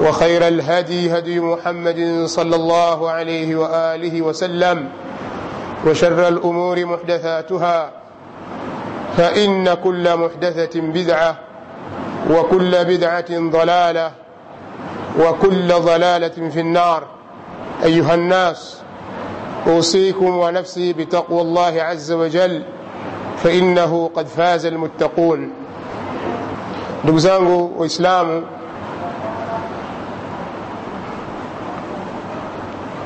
وخير الهدي هدي محمد صلى الله عليه وآله وسلم وشر الأمور محدثاتها فإن كل محدثة بدعة وكل بدعة ضلالة وكل ضلالة في النار. أيها الناس أوصيكم ونفسي بتقوى الله عز وجل فإنه قد فاز المتقون. zangu waislamu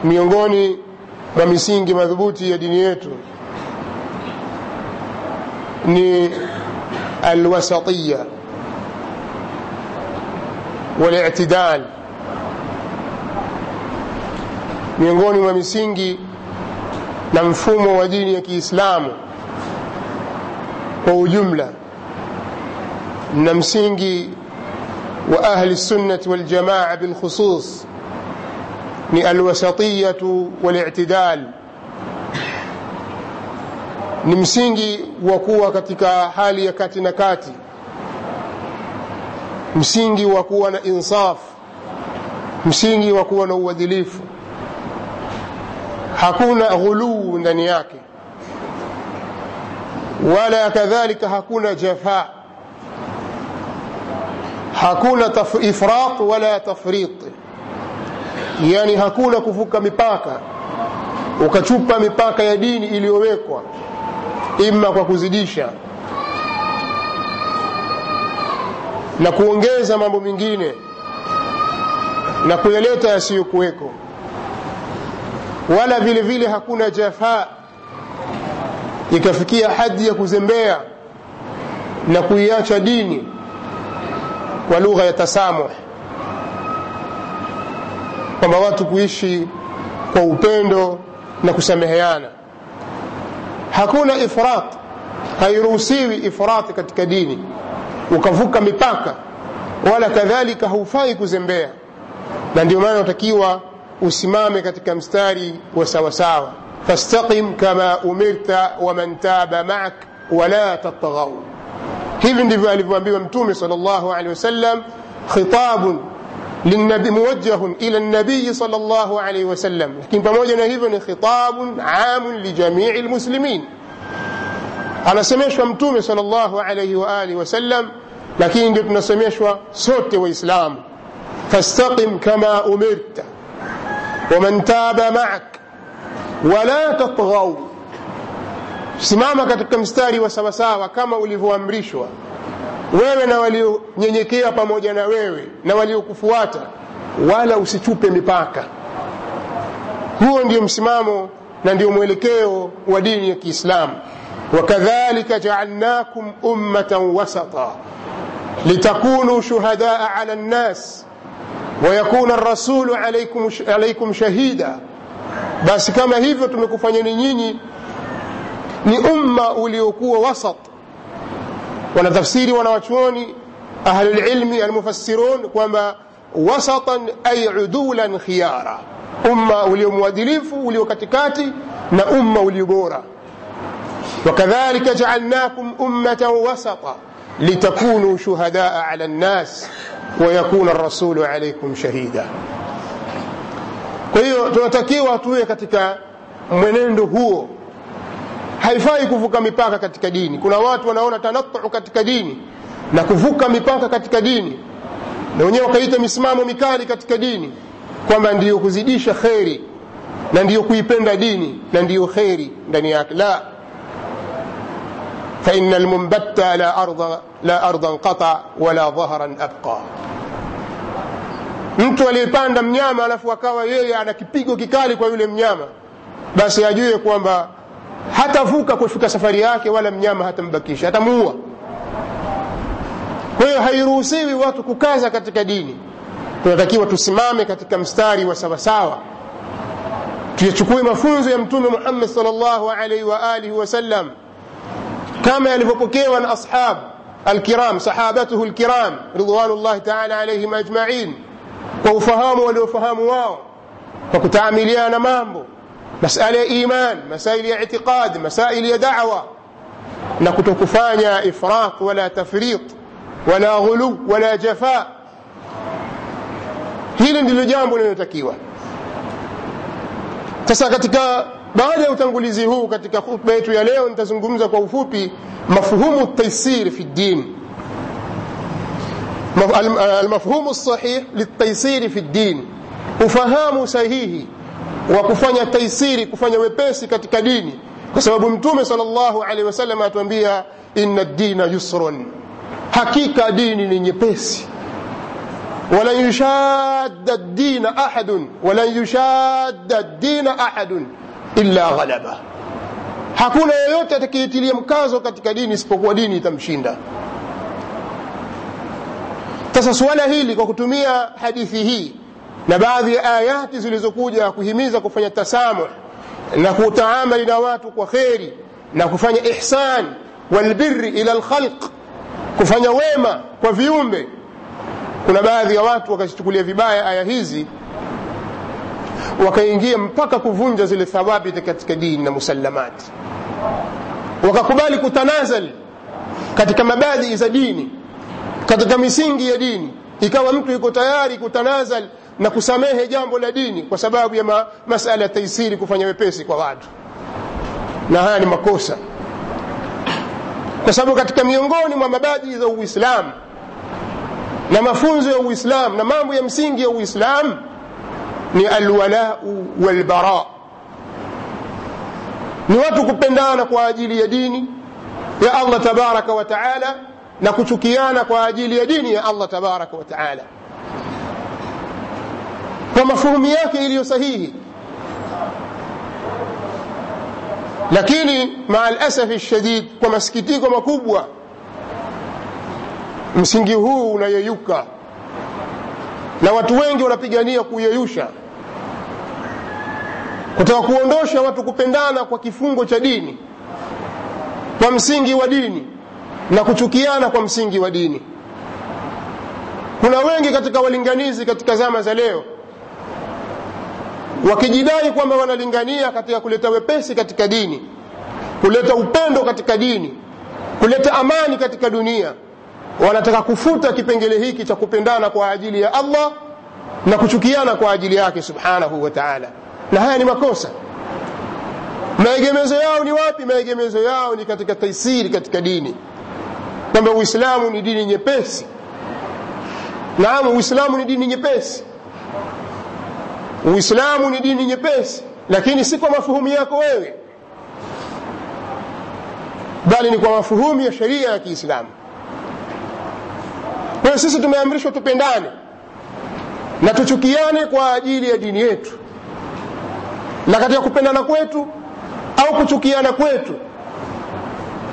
miongoni mwa misingi madhubuti ya dini yetu ni alwasatiya walitidal. Miongoni mwa misingi na mfumo wa dini ya kiislamu kwa ujumla na msingi wa ahli sunnati waljamaa bilkhusus ni alwasatiyatu walitidal. Ni msingi wa kuwa katika hali ya kati na kati. Msingi wa kuwa na insaf. Msingi wa kuwa na uadilifu. Hakuna ghuluu ndani yake. Wala kadhalika hakuna jafa. Hakuna ifrat wala tafrit yani hakuna kuvuka mipaka ukachupa mipaka ya dini iliyowekwa ima kwa kuzidisha na kuongeza mambo mengine na kuyaleta yasiyokuweko. Wala vile vile hakuna jafaa ikafikia hadi ya kuzembea na kuiacha dini kwa lugha ya tasamuh kwamba watu kuishi kwa upendo na kusameheana. Hakuna ifrat hairuhusiwi ifrati katika dini ukavuka mipaka wala kadhalika haufai kuzembea. Na ndio maana unatakiwa usimame katika mstari wa sawasawa. Fastaqim kama umirta waman taba maak wala tatghau hivi ndivyo alivyoambiwa mtume sal llahu alehi wasallam khitabun للنبي موجه إلى النبي صلى الله عليه وسلم لكن pamoja na hivyo ni khitabun amun lijamii lmuslimin anasemeshwa mtume sal llahu alaihi waalihi wasallam lakini ndio tunasemeshwa sote waislamu fastaqim kama umirta waman taba maak wala tatghau simama katika mstari wa sawasawa kama ulivyoamrishwa wewe na walionyenyekea pamoja na wewe na waliokufuata wala usichupe mipaka. Huo ndio msimamo na ndio mwelekeo wa dini ya kiislamu. Wakadhalika jaalnakum ummatan wasata litakunu shuhadaa ala nnas wayakuna rasulu alaikum, alaikum shahida. Basi kama hivyo tumekufanyeni nyinyi ni umma uliokuwa wasat wanatafsiri wanawachuoni ahlulilmi almufassirun kwamba wasatan ay udulan khiyara umma ulio mwadilifu ulio katikati na umma ulio bora وكذلك جعلناكم أمة وسطا لتكونوا شهداء على الناس ويكون الرسول عليكم شهيدا kwa hiyo tunatakiwa tuwe katika mwenendo huo haifai kuvuka mipaka katika dini kuna watu wanaona tanatu katika dini na kuvuka mipaka katika dini na wenyewe wakaita misimamo mikali katika dini kwamba ndiyo kuzidisha kheri na ndiyo kuipenda dini na ndiyo kheri ndani yake la فإن المنبت لا أرض لا أرضا قطع ولا ظهرا أبقى mtu aliyepanda mnyama alafu akawa yeye ana kipigo kikali kwa yule mnyama basi ajue kwamba hatavuka kufika safari yake wala mnyama hatambakisha hatamuua kwa hiyo hairuhusiwi watu kukaza katika dini tunatakiwa tusimame katika mstari wa sawasawa tuyachukue mafunzo ya mtume muhammad salllahu alaihi wa alihi wasallam kama yalivyopokewa na ashab alkiram sahabatuhu lkiram ridwanullahi taala alaihim ajmain kwa ufahamu waliofahamu wao kwa kutaamiliana mambo masala ya iman masaili ya itiqad masaili ya dawa na kutokufanya ifrat wala tafrit wala ghulu wala jafa hili ndilo jambo linalotakiwa sasa katika baada ya utangulizi huu katika khutba yetu ya leo nitazungumza kwa ufupi mafhumu taisir fi ddin المفهوم الصحيح للتيسير في الدين ufahamu sahihi wa kufanya taisiri kufanya wepesi katika dini. Kwa sababu mtume sallallahu alaihi wasallam atuambia inna dina yusrun. Hakika dini ni nyepesi. Walan yushadda dina ahadun walan yushadda dina ahadun illa ghalaba. Hakuna yeyote atakayeitilia mkazo katika dini isipokuwa dini itamshinda. Sasa suala hili kwa kutumia hadithi hii na baadhi ya ayati zilizokuja kuhimiza kufanya tasamuh na kutaamali na watu kwa kheri na kufanya ihsan walbirri ila lkhalq kufanya wema kwa viumbe. Kuna baadhi ya watu wakazichukulia vibaya aya hizi wakaingia mpaka kuvunja zile thawabiti katika dini na musallamati wakakubali kutanazal katika mabadii za dini katika misingi ya dini. Ikawa mtu yuko tayari kutanazal na kusamehe jambo la dini kwa sababu ya ma, masala ya taisiri kufanya wepesi kwa watu. Na haya ni makosa. Kwa sababu katika miongoni mwa mabadii za uislamu na mafunzo ya uislamu na mambo ya msingi ya uislamu ni alwalau walbara. Ni watu kupendana kwa ajili ya dini ya allah tabaraka wa taala na kuchukiana kwa ajili ya dini ya allah tabaraka wa taala kwa mafuhumu yake iliyo sahihi. Lakini maa lasafi shadid kwa masikitiko makubwa msingi huu unayeyuka. Na watu wengi wanapigania kuyeyusha. Kutaka kuondosha watu kupendana kwa kifungo cha dini kwa msingi wa dini na kuchukiana kwa msingi wa dini. Kuna wengi katika walinganizi katika zama za leo wakijidai kwamba wanalingania katika kuleta wepesi katika dini kuleta upendo katika dini kuleta amani katika dunia wanataka kufuta kipengele hiki cha kupendana kwa ajili ya allah na kuchukiana kwa ajili yake subhanahu wa taala. Na haya ni makosa. Maegemezo yao ni wapi? Maegemezo yao ni katika taisiri katika dini. Kwamba uislamu ni dini nyepesi. Naam uislamu ni dini nyepesi uislamu ni dini nyepesi lakini si kwa mafuhumu yako wewe. Bali ni kwa mafuhumu ya sheria ya kiislamu. Kwa hiyo sisi tumeamrishwa tupendane na tuchukiane kwa ajili ya dini yetu. Na katika kupendana kwetu au kuchukiana kwetu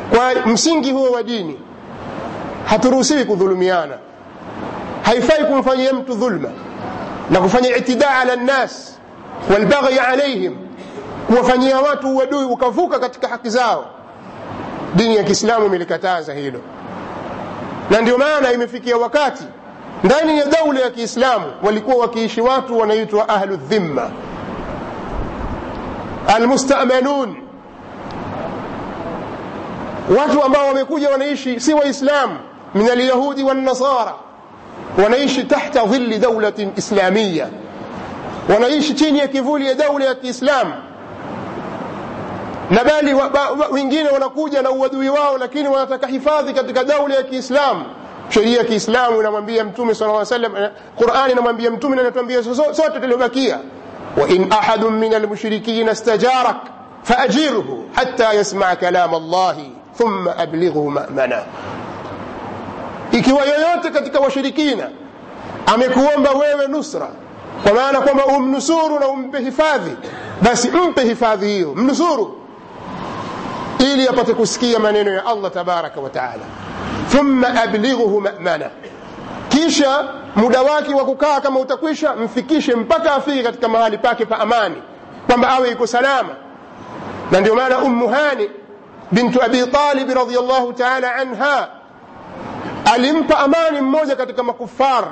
kwa msingi huo wa dini haturuhusiwi kudhulumiana. Haifai kumfanyia mtu dhulma na kufanya itidaa ala nnas walbaghi alaihim kuwafanyia watu uadui ukavuka katika haki zao dini ya kiislamu imelikataza hilo na ndio maana imefikia wakati ndani ya daula ya kiislamu walikuwa wakiishi watu wanaitwa ahlu dhimma almustamanun watu ambao wamekuja wanaishi si waislamu min alyahudi wannasara ونعيش تحت ظل دولة إسلامية. ونعيش تينيا كفولي دولة إسلام. نبالي وإنجين ونقوجة نودوي واو لكن ونتك حفاظك دولة إسلام شريعة إسلام ونمن بي يمتومي صلى الله عليه وسلم قرآن نمن بي يمتومي ونمن بي يمتومي وإن أحد من المشركين استجارك فأجيره حتى يسمع كلام الله ثم أبلغه مأمنا. Ikiwa yoyote katika washirikina amekuomba wewe nusra kwa maana kwamba umnusuru na umpe hifadhi basi mpe hifadhi hiyo mnusuru ili apate kusikia maneno ya allah tabaraka wa taala. Thumma ablighuhu mamana. Kisha muda wake wa kukaa kama utakwisha mfikishe mpaka afike katika mahali pake pa amani kwamba awe iko salama. Na ndio maana ummu hani bintu abi talib radiallahu taala anha alimpa amani mmoja katika makufar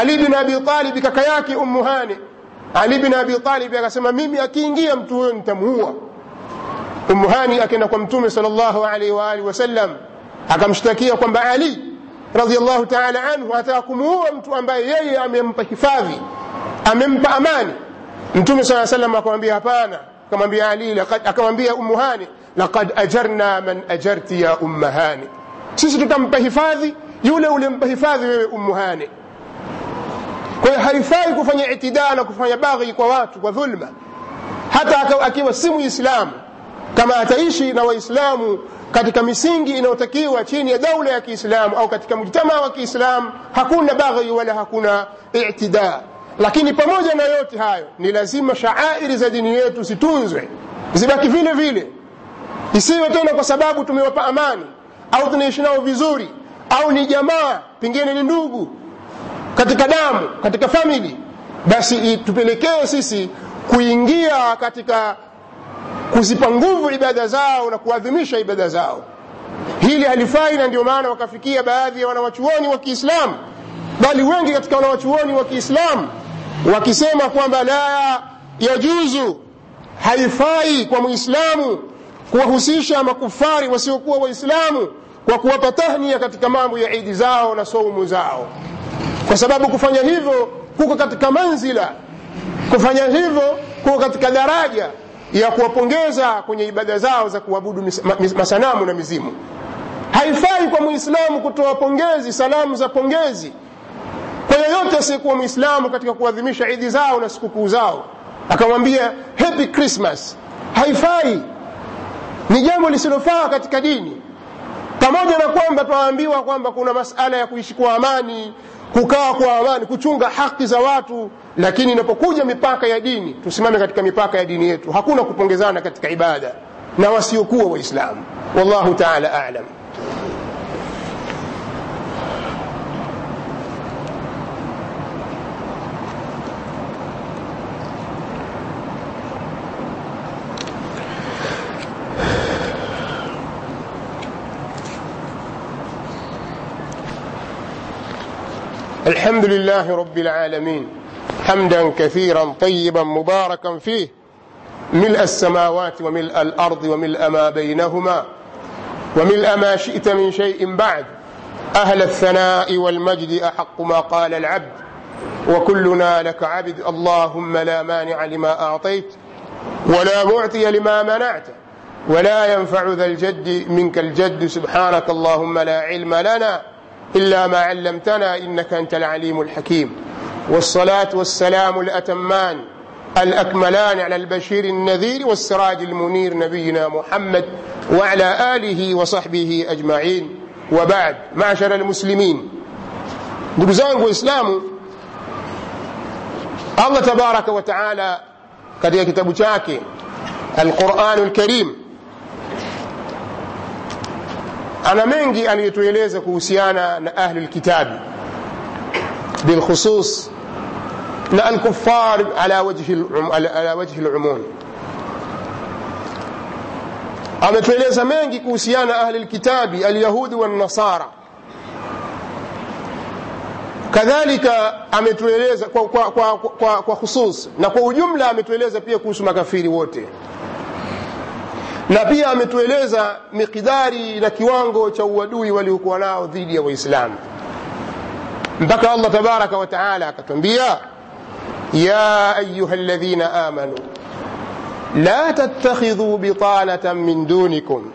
ali bin abi talib kaka yake ummu hani ali bin abi talib akasema mimi akiingia mtu huyo nitamuua ummu hani akaenda kwa mtume sal llahu alaihi waalihi wasallam akamshtakia kwamba ali radiallahu taala anhu ataka kumuua mtu ambaye yeye amempa hifadhi amempa amani mtume saa salam akamwambia hapana akamwambia ali akamwambia ummu hani laqad ajarna man ajarti ya umma hani sisi tutampa hifadhi yule ulimpa hifadhi wewe ummu kwa hiyo haifai kufanya itidaa na kufanya baghi kwa watu kwa dhulma. Hata akiwa si muislamu kama ataishi na waislamu katika misingi inayotakiwa chini ya daula ya kiislamu au katika mjtamaa wa kiislamu hakuna baghi wala hakuna itidaa lakini pamoja na yote hayo ni lazima shaairi za dini yetu zitunzwe zibaki vile vile. Isiwe tena kwa sababu tumewapa amani au tunaishi nao vizuri au ni jamaa pengine ni ndugu katika damu katika famili basi tupelekee sisi kuingia katika kuzipa nguvu ibada zao na kuadhimisha ibada zao. Hili halifai na ndio maana wakafikia baadhi ya wanawachuoni wa kiislamu. Bali wengi katika wanawachuoni wa kiislamu wakisema kwamba la yajuzu haifai kwa muislamu kuwahusisha makufari wasiokuwa waislamu kwa kuwapa tahnia katika mambo ya idi zao na saumu zao. Kwa sababu kufanya hivyo kuko katika manzila. Kufanya hivyo kuko katika daraja ya kuwapongeza kwenye ibada zao za kuabudu masanamu na mizimu. Haifai kwa muislamu kutoa pongezi salamu za pongezi kwa yoyote asiyekuwa mwislamu katika kuadhimisha idi zao na sikukuu zao. Akamwambia happy christmas. Haifai. Ni jambo lisilofaa katika dini pamoja na kwamba twaambiwa kwamba kuna masala ya kuishi kwa amani kukaa kwa amani kuchunga haki za watu lakini inapokuja mipaka ya dini tusimame katika mipaka ya dini yetu. Hakuna kupongezana katika ibada na wasiokuwa waislamu. Wallahu taala alam الحمد لله رب العالمين حمدا كثيرا طيبا مباركا فيه ملء السماوات وملء الأرض وملء ما بينهما وملء ما شئت من شيء بعد أهل الثناء والمجد أحق ما قال العبد وكلنا لك عبد اللهم لا مانع لما أعطيت ولا معطي لما منعت ولا ينفع ذا الجد منك الجد سبحانك اللهم لا علم لنا إلا ما علمتنا إنك أنت العليم الحكيم. والصلاة والسلام الأتمان الأكملان على البشير النذير والسراج المنير نبينا محمد وعلى آله وصحبه أجمعين. وبعد معشر المسلمين. ndugu zangu waislamu allah tabaraka wa taala katika alquranu lkarim ana mengi aliyotueleza kuhusiana na ahli lkitabi bilkhusus na alkufar ala wajhi lumum ametueleza mengi kuhusiana na ahli lkitabi alyahudi wannasara kadhalika ametueleza kwa, kwa, kwa, kwa, kwa khusus na kwa ujumla ametueleza pia kuhusu makafiri wote na pia ametueleza miqdari na kiwango cha uadui waliokuwa nao dhidi ya waislamu mpaka allah tabaraka wa taala akatwambia ya ayuha ladhina amanu la tattakhidhu bitanatan min dunikum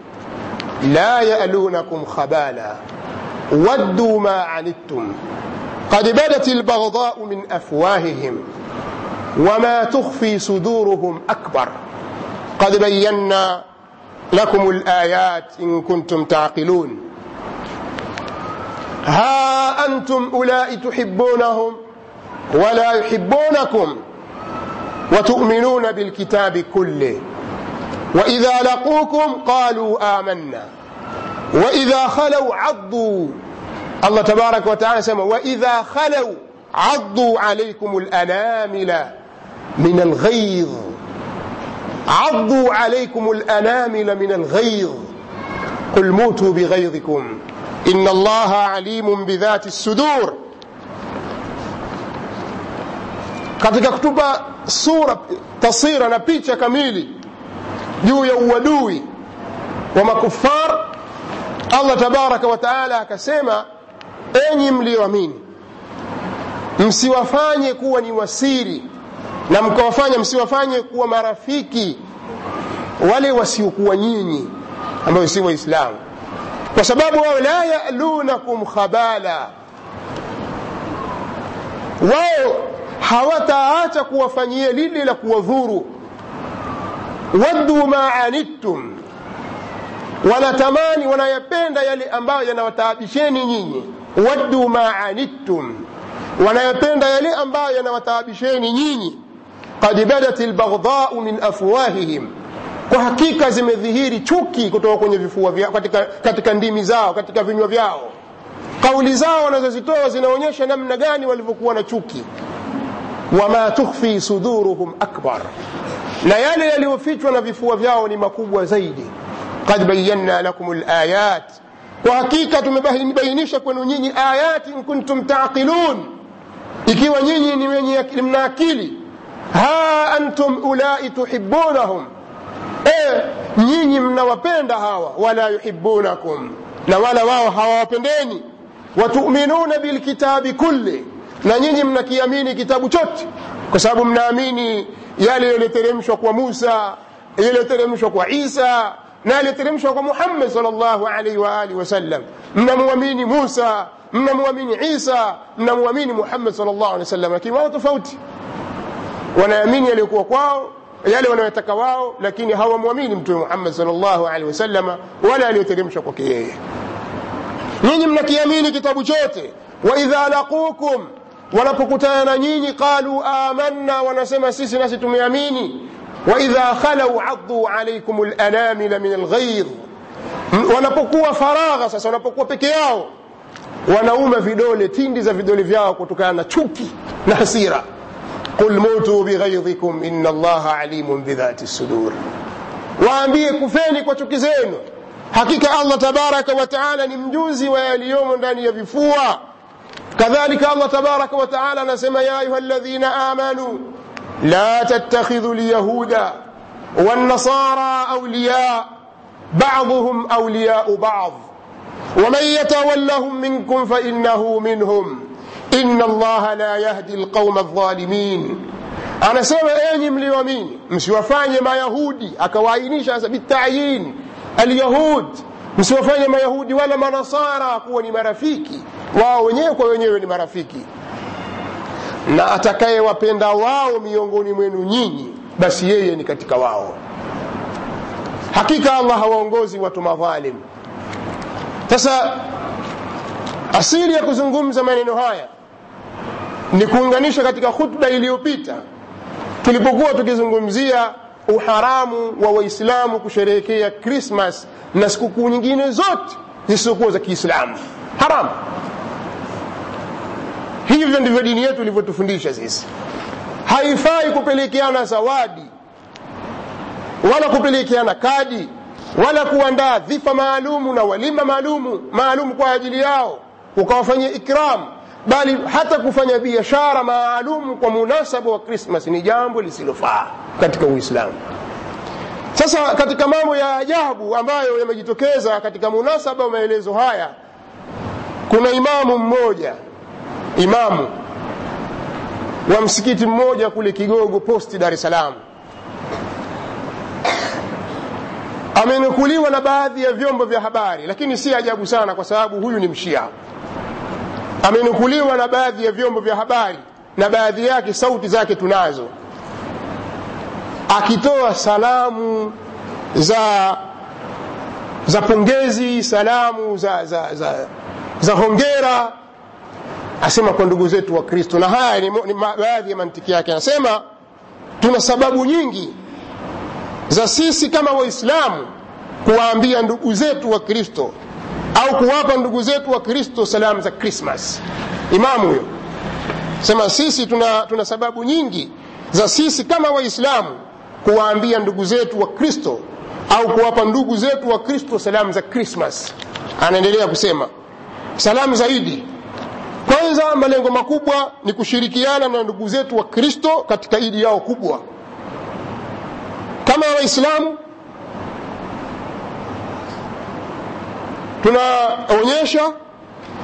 la yalunakum khabala wadduu ma anittum قد بدت البغضاء من افواههم وما تخفي صدورهم اكبر قد بينا لكم الآيات إن كنتم تعقلون. ها أنتم أولئك تحبونهم ولا يحبونكم وتؤمنون بالكتاب كله. وإذا لقوكم قالوا آمنا. وإذا خلوا عضوا. الله تبارك وتعالى سمى وإذا خلوا عضوا عليكم الأنامل من الغيظ. عضوا عليكم الأنامل من الغيظ. قل موتوا بغيظكم. إن الله عليم بذات الصدور. كتك كتب صورة تصير نبيت كميلي جو يودوي وما كفار الله تبارك وتعالى كسيما أين يملي ومين msiwafanye kuwa ni wasiri na mkawafanya msiwafanye kuwa marafiki wale wasiokuwa nyinyi ambayo si waislamu. Kwa sababu wao la yalunakum khabala. Wao hawataacha kuwafanyia lile la kuwadhuru. Waddu ma anittum. Wanatamani wanayapenda yale ambayo yanawataabisheni nyinyi. Waddu ma anittum. Wanayapenda yale ambayo yanawataabisheni nyinyi qad badat albaghdhau min afwahihim kwa hakika zimedhihiri chuki kutoka kwenye vifua vyao katika, katika ndimi zao katika vinywa vyao kauli zao wanazozitoa zinaonyesha namna gani walivyokuwa na chuki wama tukhfi suduruhum akbar na yale yaliyofichwa na vifua vyao ni makubwa zaidi qad bayanna lakum layat kwa hakika tumebainisha kwenu nyinyi ayati in kuntum taqilun ikiwa nyinyi ni wenye mna akili ha antum ulai tuhibunahum e, nyinyi mnawapenda hawa wala yuhibunakum na wala wao hawawapendeni watuminuna bilkitabi kulli na nyinyi mnakiamini kitabu chote kwa sababu mnaamini yale yaliyoteremshwa kwa musa yaliyoteremshwa kwa isa na yaliyoteremshwa kwa muhammad salllahu alaihi waalihi wasallam mnamwamini musa mnamwamini isa mnamwamini muhammad salllahu alehi wasallam lakini wao tofauti wanaamini yaliyokuwa kwao yale wanayotaka wao lakini hawamwamini mtume muhammad salllahu alehi wasalama wala aliyoteremshwa kwake yeye nyinyi mnakiamini kitabu chote waidha laqukum wanapokutana na nyinyi qalu amanna wanasema sisi nasi tumeamini waidha khalau aduu alaikum lanamila min alghaidh wanapokuwa faragha sasa wanapokuwa peke yao wanauma vidole tindi za vidole vyao kutokana na chuki na hasira قل موتوا بغيظكم إن الله عليم بذات الصدور. وأنبيه كفيني كتكزين حقيقة الله تبارك وتعالى نمجوز واليوم لن يبفوا كذلك الله تبارك وتعالى نسمى يا أيها الذين آمنوا لا تتخذوا اليهود والنصارى أولياء بعضهم أولياء بعض ومن يتولهم منكم فإنه منهم in llah la yahdi lqaum aldhalimin anasema enyi mlioamini msiwafanye mayahudi. Akawaainisha sasa bitayin alyahud. Msiwafanye mayahudi wala manasara kuwa ni marafiki. Wao wenyewe kwa wenyewe ni marafiki. Na atakayewapenda wao miongoni mwenu nyinyi basi yeye ni katika wao. Hakika allah hawaongozi watu madhalim. Sasa asili ya kuzungumza maneno haya ni kuunganisha katika khutba iliyopita. Tulipokuwa tukizungumzia uharamu wa waislamu kusherehekea krismas na sikukuu nyingine zote zisizokuwa za kiislamu. Haramu. Hivyo ndivyo dini yetu ilivyotufundisha sisi. Haifai kupelekeana zawadi wala kupelekeana kadi wala kuandaa dhifa maalumu na walima maalumu maalumu kwa ajili yao ukawafanyia ikram bali hata kufanya biashara maalum kwa munasaba wa krismas ni jambo lisilofaa katika uislamu. Sasa katika mambo ya ajabu ambayo yamejitokeza katika munasaba wa maelezo haya kuna imamu mmoja imamu wa msikiti mmoja kule kigogo posti dar es salaam. Amenukuliwa na baadhi ya vyombo vya habari lakini si ajabu sana kwa sababu huyu ni mshia amenukuliwa na baadhi ya vyombo vya habari na baadhi yake sauti zake tunazo. Akitoa salamu za za pongezi salamu za, za, za, za hongera asema kwa ndugu zetu wa kristo. Na haya ni, ni baadhi ya mantiki yake. Anasema tuna sababu nyingi za sisi kama waislamu kuwaambia ndugu zetu wa kristo au kuwapa ndugu zetu wa kristo salamu za krismas imamu huyo. Sema sisi tuna, tuna sababu nyingi za sisi kama waislamu kuwaambia ndugu zetu wa kristo au kuwapa ndugu zetu wa kristo salamu za krismas anaendelea kusema salamu zaidi. Kwanza malengo makubwa ni kushirikiana na ndugu zetu wa kristo katika idi yao kubwa. Kama waislamu tunaonyesha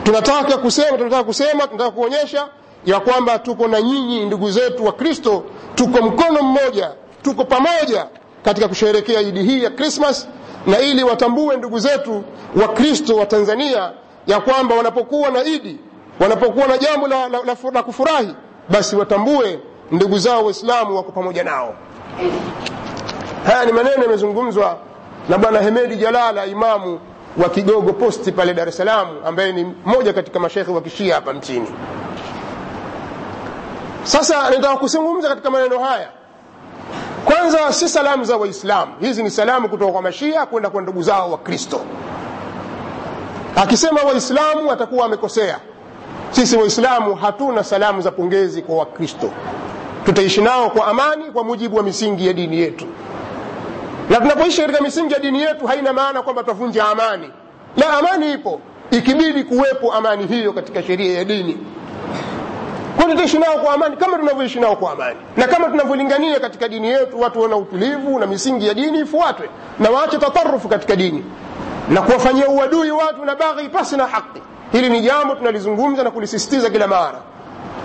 tunataka kusema tunataka kusema tunataka kuonyesha ya kwamba tuko na nyinyi ndugu zetu wa kristo tuko mkono mmoja tuko pamoja katika kusherekea idi hii ya krismas na ili watambue ndugu zetu wa kristo wa tanzania ya kwamba wanapokuwa na idi wanapokuwa na jambo la, la, la, la kufurahi basi watambue ndugu zao waislamu wako pamoja nao. Haya ni maneno yamezungumzwa na bwana hemedi jalala imamu wa kigogo posti pale dar es salaam ambaye ni mmoja katika mashekhe wa kishia hapa nchini. Sasa nataka kuzungumza katika maneno haya. Kwanza si salamu za waislamu. Hizi ni salamu kutoka kwa mashia kwenda kwa ndugu zao wa kristo. Akisema waislamu atakuwa amekosea. Sisi waislamu hatuna salamu za pongezi kwa wakristo. Tutaishi nao kwa amani kwa mujibu wa misingi ya dini yetu na tunapoishi katika misingi ya dini yetu haina maana kwamba tutavunja amani. La amani ipo ikibidi kuwepo amani hiyo katika sheria ya dini. Kwa tutaishi nao kwa amani? Kama tunavyoishi nao kwa amani. Na kama tunavyolingania katika dini yetu watu wana utulivu na misingi ya dini ifuatwe na waache tatarufu katika dini. Na kuwafanyia uadui watu na baghi pasi na haki. Hili ni jambo tunalizungumza na kulisisitiza kila mara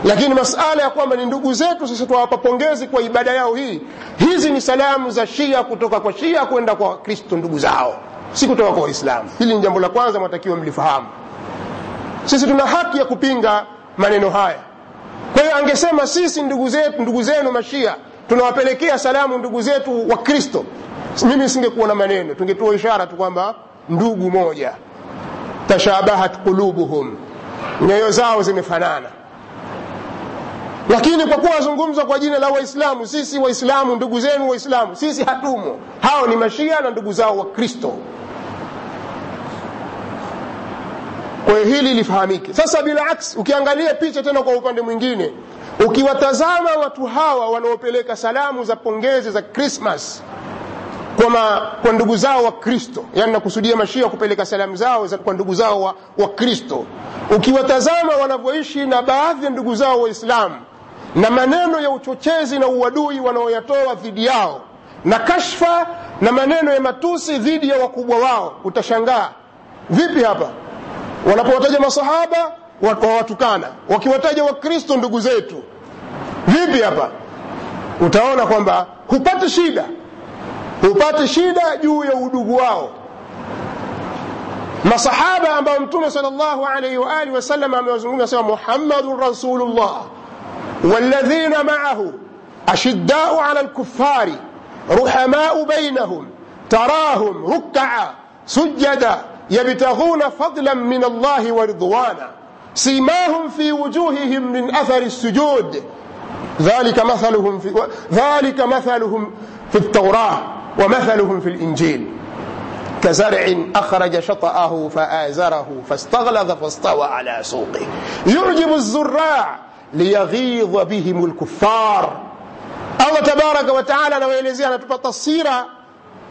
lakini masala ya kwamba ni ndugu zetu sisi tuwapa pongezi kwa ibada yao hii hizi ni salamu za shia kutoka kwa shia kwenda kwa kristo ndugu zao si kutoka kwa waislamu. Hili ni jambo la kwanza mwatakiwa mlifahamu. Sisi tuna haki ya kupinga maneno haya. Kwa hiyo angesema sisi ndugu zetu ndugu zenu mashia tunawapelekea salamu ndugu zetu wa kristo mimi singekuwa na maneno. Tungetoa ishara tu kwamba ndugu moja tashabahat qulubuhum nyoyo zao zimefanana lakini kwa kuwa wazungumzwa kwa jina la waislamu sisi waislamu ndugu zenu waislamu sisi hatumo. Hao ni mashia na ndugu zao wakristo kwa hili lifahamike. Sasa bila aksi ukiangalia picha tena kwa upande mwingine ukiwatazama watu hawa wanaopeleka salamu za pongezi za krismas kwa, ma, kwa ndugu zao wa kristo yani nakusudia mashia kupeleka salamu zao za, kwa ndugu zao wa, wa kristo. Ukiwatazama wanavyoishi na baadhi ya ndugu zao waislamu na maneno ya uchochezi na uadui wanaoyatoa dhidi yao na kashfa na maneno ya matusi dhidi ya wakubwa wao utashangaa. Vipi hapa? Wanapowataja masahaba wawatukana wakiwataja wakristo ndugu zetu. Vipi hapa? Utaona kwamba hupati shida. Hupate shida juu ya udugu wao. Masahaba ambao mtume sal llahu alaihi waalihi wasallam amewazungumza sema muhammadun rasulullah والذين معه أشداء على الكفار رحماء بينهم تراهم ركعا سجدا يبتغون فضلا من الله ورضوانا. سيماهم في وجوههم من أثر السجود. ذلك مثلهم في ذلك مثلهم في التوراة ومثلهم في الإنجيل. كزرع أخرج شطأه فآزره فاستغلظ فاستوى على سوقه. يعجب الزراع liyghidha bihim lkuffar allah tabaraka wataala anawaelezea anatupa taswira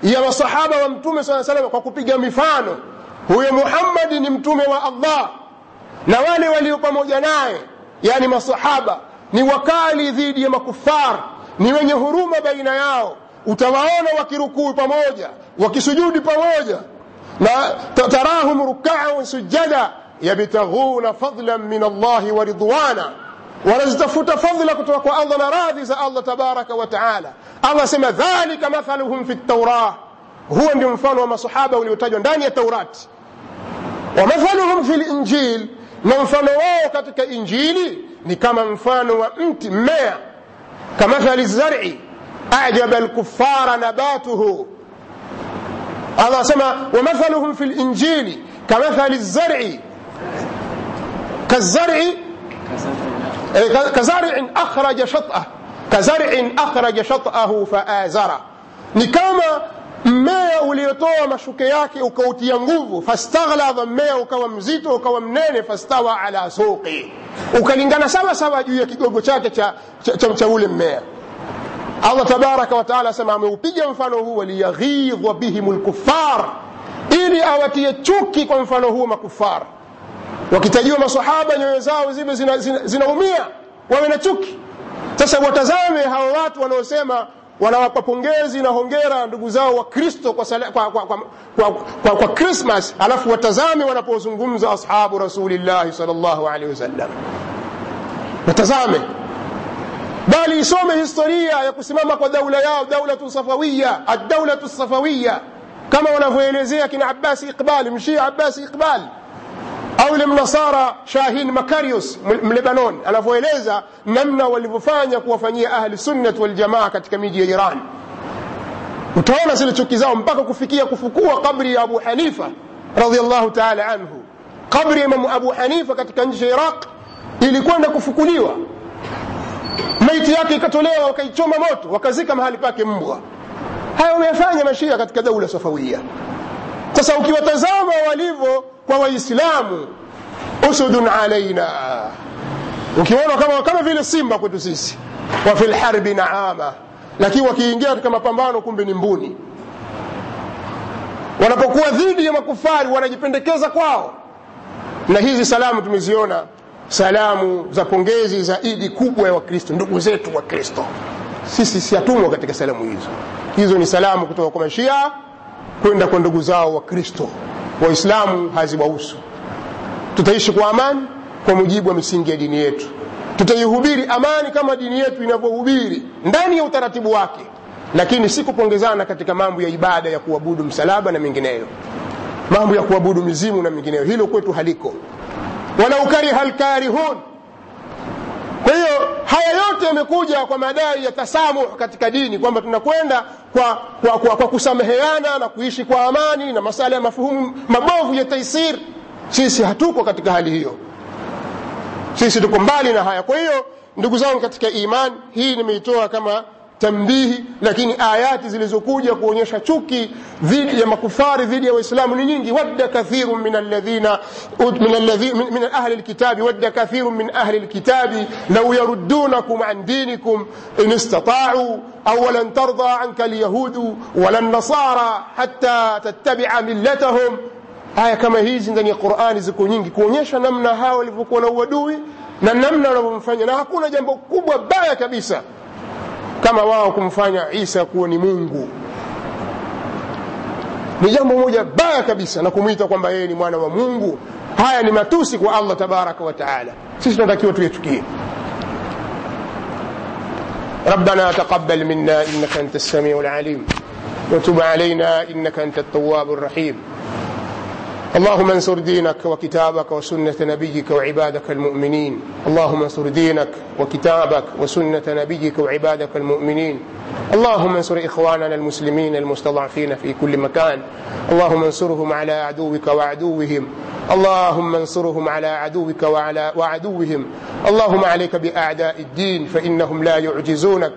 ya masahaba wa mtume saa salam kwa kupiga mifano huyo muhammadi ni mtume wa allah na wale walio pamoja naye yani masahaba ni wakali dhidi ya makufar ni wenye huruma baina yao utawaona wakirukuu pamoja wakisujudi pamoja na tarahum rukaan sujada yabtaghuna fadlan min allahi wa ridwana wanazitafuta fadhila kutoka kwa allah na radhi za allah tabaraka wa taala allah asema dhalika mathaluhum fi ltaurah huo ndio mfano wa masahaba uliotajwa ndani ya taurati wa mathaluhum fi linjil na mfano wao katika injili ni kama mfano wa mti mmea kamathali zari ajaba lkufara nabatuhu allah asema wamathaluhum fi linjili kamathali zari kazari إيه، كزرع أخرج شطأه. كزرع أخرج شطأه فآزر. نكاما ما وليتوا مشكياك وكوت ينغوف فاستغلظ ما وكوا مزيتو وكوا منين فاستوى على سوقي. وكلنغنا سوا سوا جوية كدوغو شاكة شمتول ما الله تبارك وتعالى سمع موبيا فانو هو ليغيظ بهم الكفار. إلي أوتي كون فانو هو ما كفار. Wakitajiwa masahaba nyoyo zao ziwe zinaumia zina, zina, zina wawe na chuki sasa watazame hawa watu wanaosema wanawapa pongezi na hongera ndugu zao wa kristo kwa, kwa, kwa, kwa, kwa, kwa, kwa krismas alafu watazame wanapozungumza ashabu rasulillahi sal llahu alehi wasallam watazame bali isome historia ya kusimama kwa daula yao daulatu safawiya addaulatu safawiya kama wanavyoelezea kina abasi iqbali mshia abasi iqbali au yule mnasara shahin makarius mlebanon anavyoeleza namna walivyofanya kuwafanyia ahli sunnat waljamaa katika miji ya iran. Utaona zile chuki zao mpaka kufikia kufukua kabri ya abu hanifa radiallahu taala anhu. Kabri ya imamu abu hanifa katika nchi ya iraq ilikwenda kufukuliwa. Maiti yake ikatolewa wakaichoma moto wakazika mahali pake mbwa. Haya wameyafanya mashia katika daula safawia sasa ukiwatazama walivyo kwa waislamu usudun alaina ukiona kama, kama vile simba kwetu sisi wa fi lharbi naama lakini wakiingia katika mapambano kumbe ni mbuni. Wanapokuwa dhidi ya makufari wanajipendekeza kwao. Na hizi salamu tumeziona salamu za pongezi za idi kubwa ya wakristo ndugu zetu wa kristo. Sisi siatumwa katika salamu hizo. Hizo ni salamu kutoka kwa mashia kwenda kwa ndugu zao wa kristo waislamu haziwahusu. Tutaishi kwa amani kwa mujibu wa misingi ya dini yetu. Tutaihubiri amani kama dini yetu inavyohubiri ndani ya utaratibu wake. Lakini si kupongezana katika mambo ya ibada ya kuabudu msalaba na mengineyo. Mambo ya kuabudu mizimu na mengineyo. Hilo kwetu haliko. Walau lkarihun kwa hiyo haya yote yamekuja kwa madai ya tasamuh katika dini kwamba tunakwenda kwa, kwa, kwa, kwa kusameheana na kuishi kwa amani na masala ya mafuhumu mabovu ya taisir. Sisi hatuko katika hali hiyo. Sisi tuko mbali na haya. Kwa hiyo ndugu zangu katika iman hii nimeitoa kama tambihi lakini ayati zilizokuja kuonyesha chuki dhidi ya makufari dhidi ya waislamu ni nyingi wadda kathiru min alladhina min alladhi min, ahli alkitabi wadda kathiru min ahli alkitabi law yaruddunakum an dinikum in istata'u aw lan tarda anka alyahudu wala an-nasara hatta tattabi'a millatahum aya kama hizi ndani ya Qur'ani ziko nyingi kuonyesha namna hao walivyokuwa na uadui na namna wanavyomfanya na hakuna jambo kubwa baya kabisa kama wao kumfanya Isa kuwa ni Mungu ni jambo moja baya kabisa na kumwita kwamba yeye ni mwana wa Mungu haya ni matusi kwa Allah tabaraka wa taala sisi tunatakiwa tuyachukie ربنا تقبل منا انك انت السميع العليم وتب علينا انك انت التواب الرحيم اللهم انصر دينك وكتابك وسنة نبيك وعبادك المؤمنين. اللهم انصر دينك وكتابك وسنة نبيك وعبادك المؤمنين. اللهم انصر إخواننا المسلمين المستضعفين في كل مكان. اللهم انصرهم على عدوك وعدوهم. اللهم انصرهم على عدوك وعلى وعدوهم. اللهم عليك بأعداء الدين فإنهم لا يعجزونك.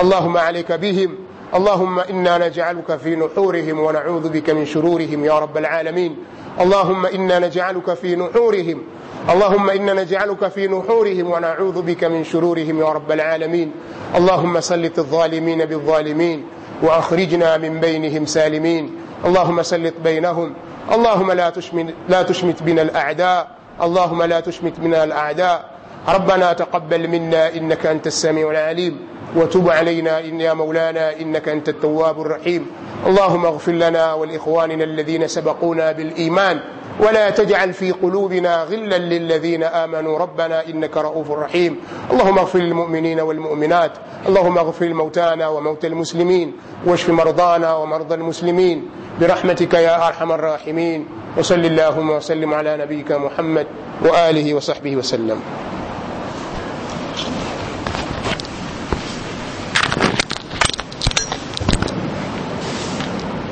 اللهم عليك بهم. اللهم إنا نجعلك في نحورهم ونعوذ بك من شرورهم يا رب العالمين. اللهم إنا نجعلك في نحورهم. اللهم إنا نجعلك في نحورهم ونعوذ بك من شرورهم يا رب العالمين. اللهم سلط الظالمين بالظالمين وأخرجنا من بينهم سالمين. اللهم سلط بينهم. اللهم لا تشمت, لا تشمت بنا الأعداء. اللهم لا تشمت بنا الأعداء. ربنا تقبل منا إنك أنت السميع العليم. وتب علينا إن يا مولانا إنك أنت التواب الرحيم. اللهم اغفر لنا ولإخواننا الذين سبقونا بالإيمان ولا تجعل في قلوبنا غلا للذين آمنوا. ربنا إنك رؤوف رحيم. اللهم اغفر للمؤمنين والمؤمنات اللهم اغفر لموتانا وموتى المسلمين واشف مرضانا ومرضى المسلمين. برحمتك يا أرحم الراحمين. وصل اللهم وسلم على نبيك محمد وآله وصحبه وسلم.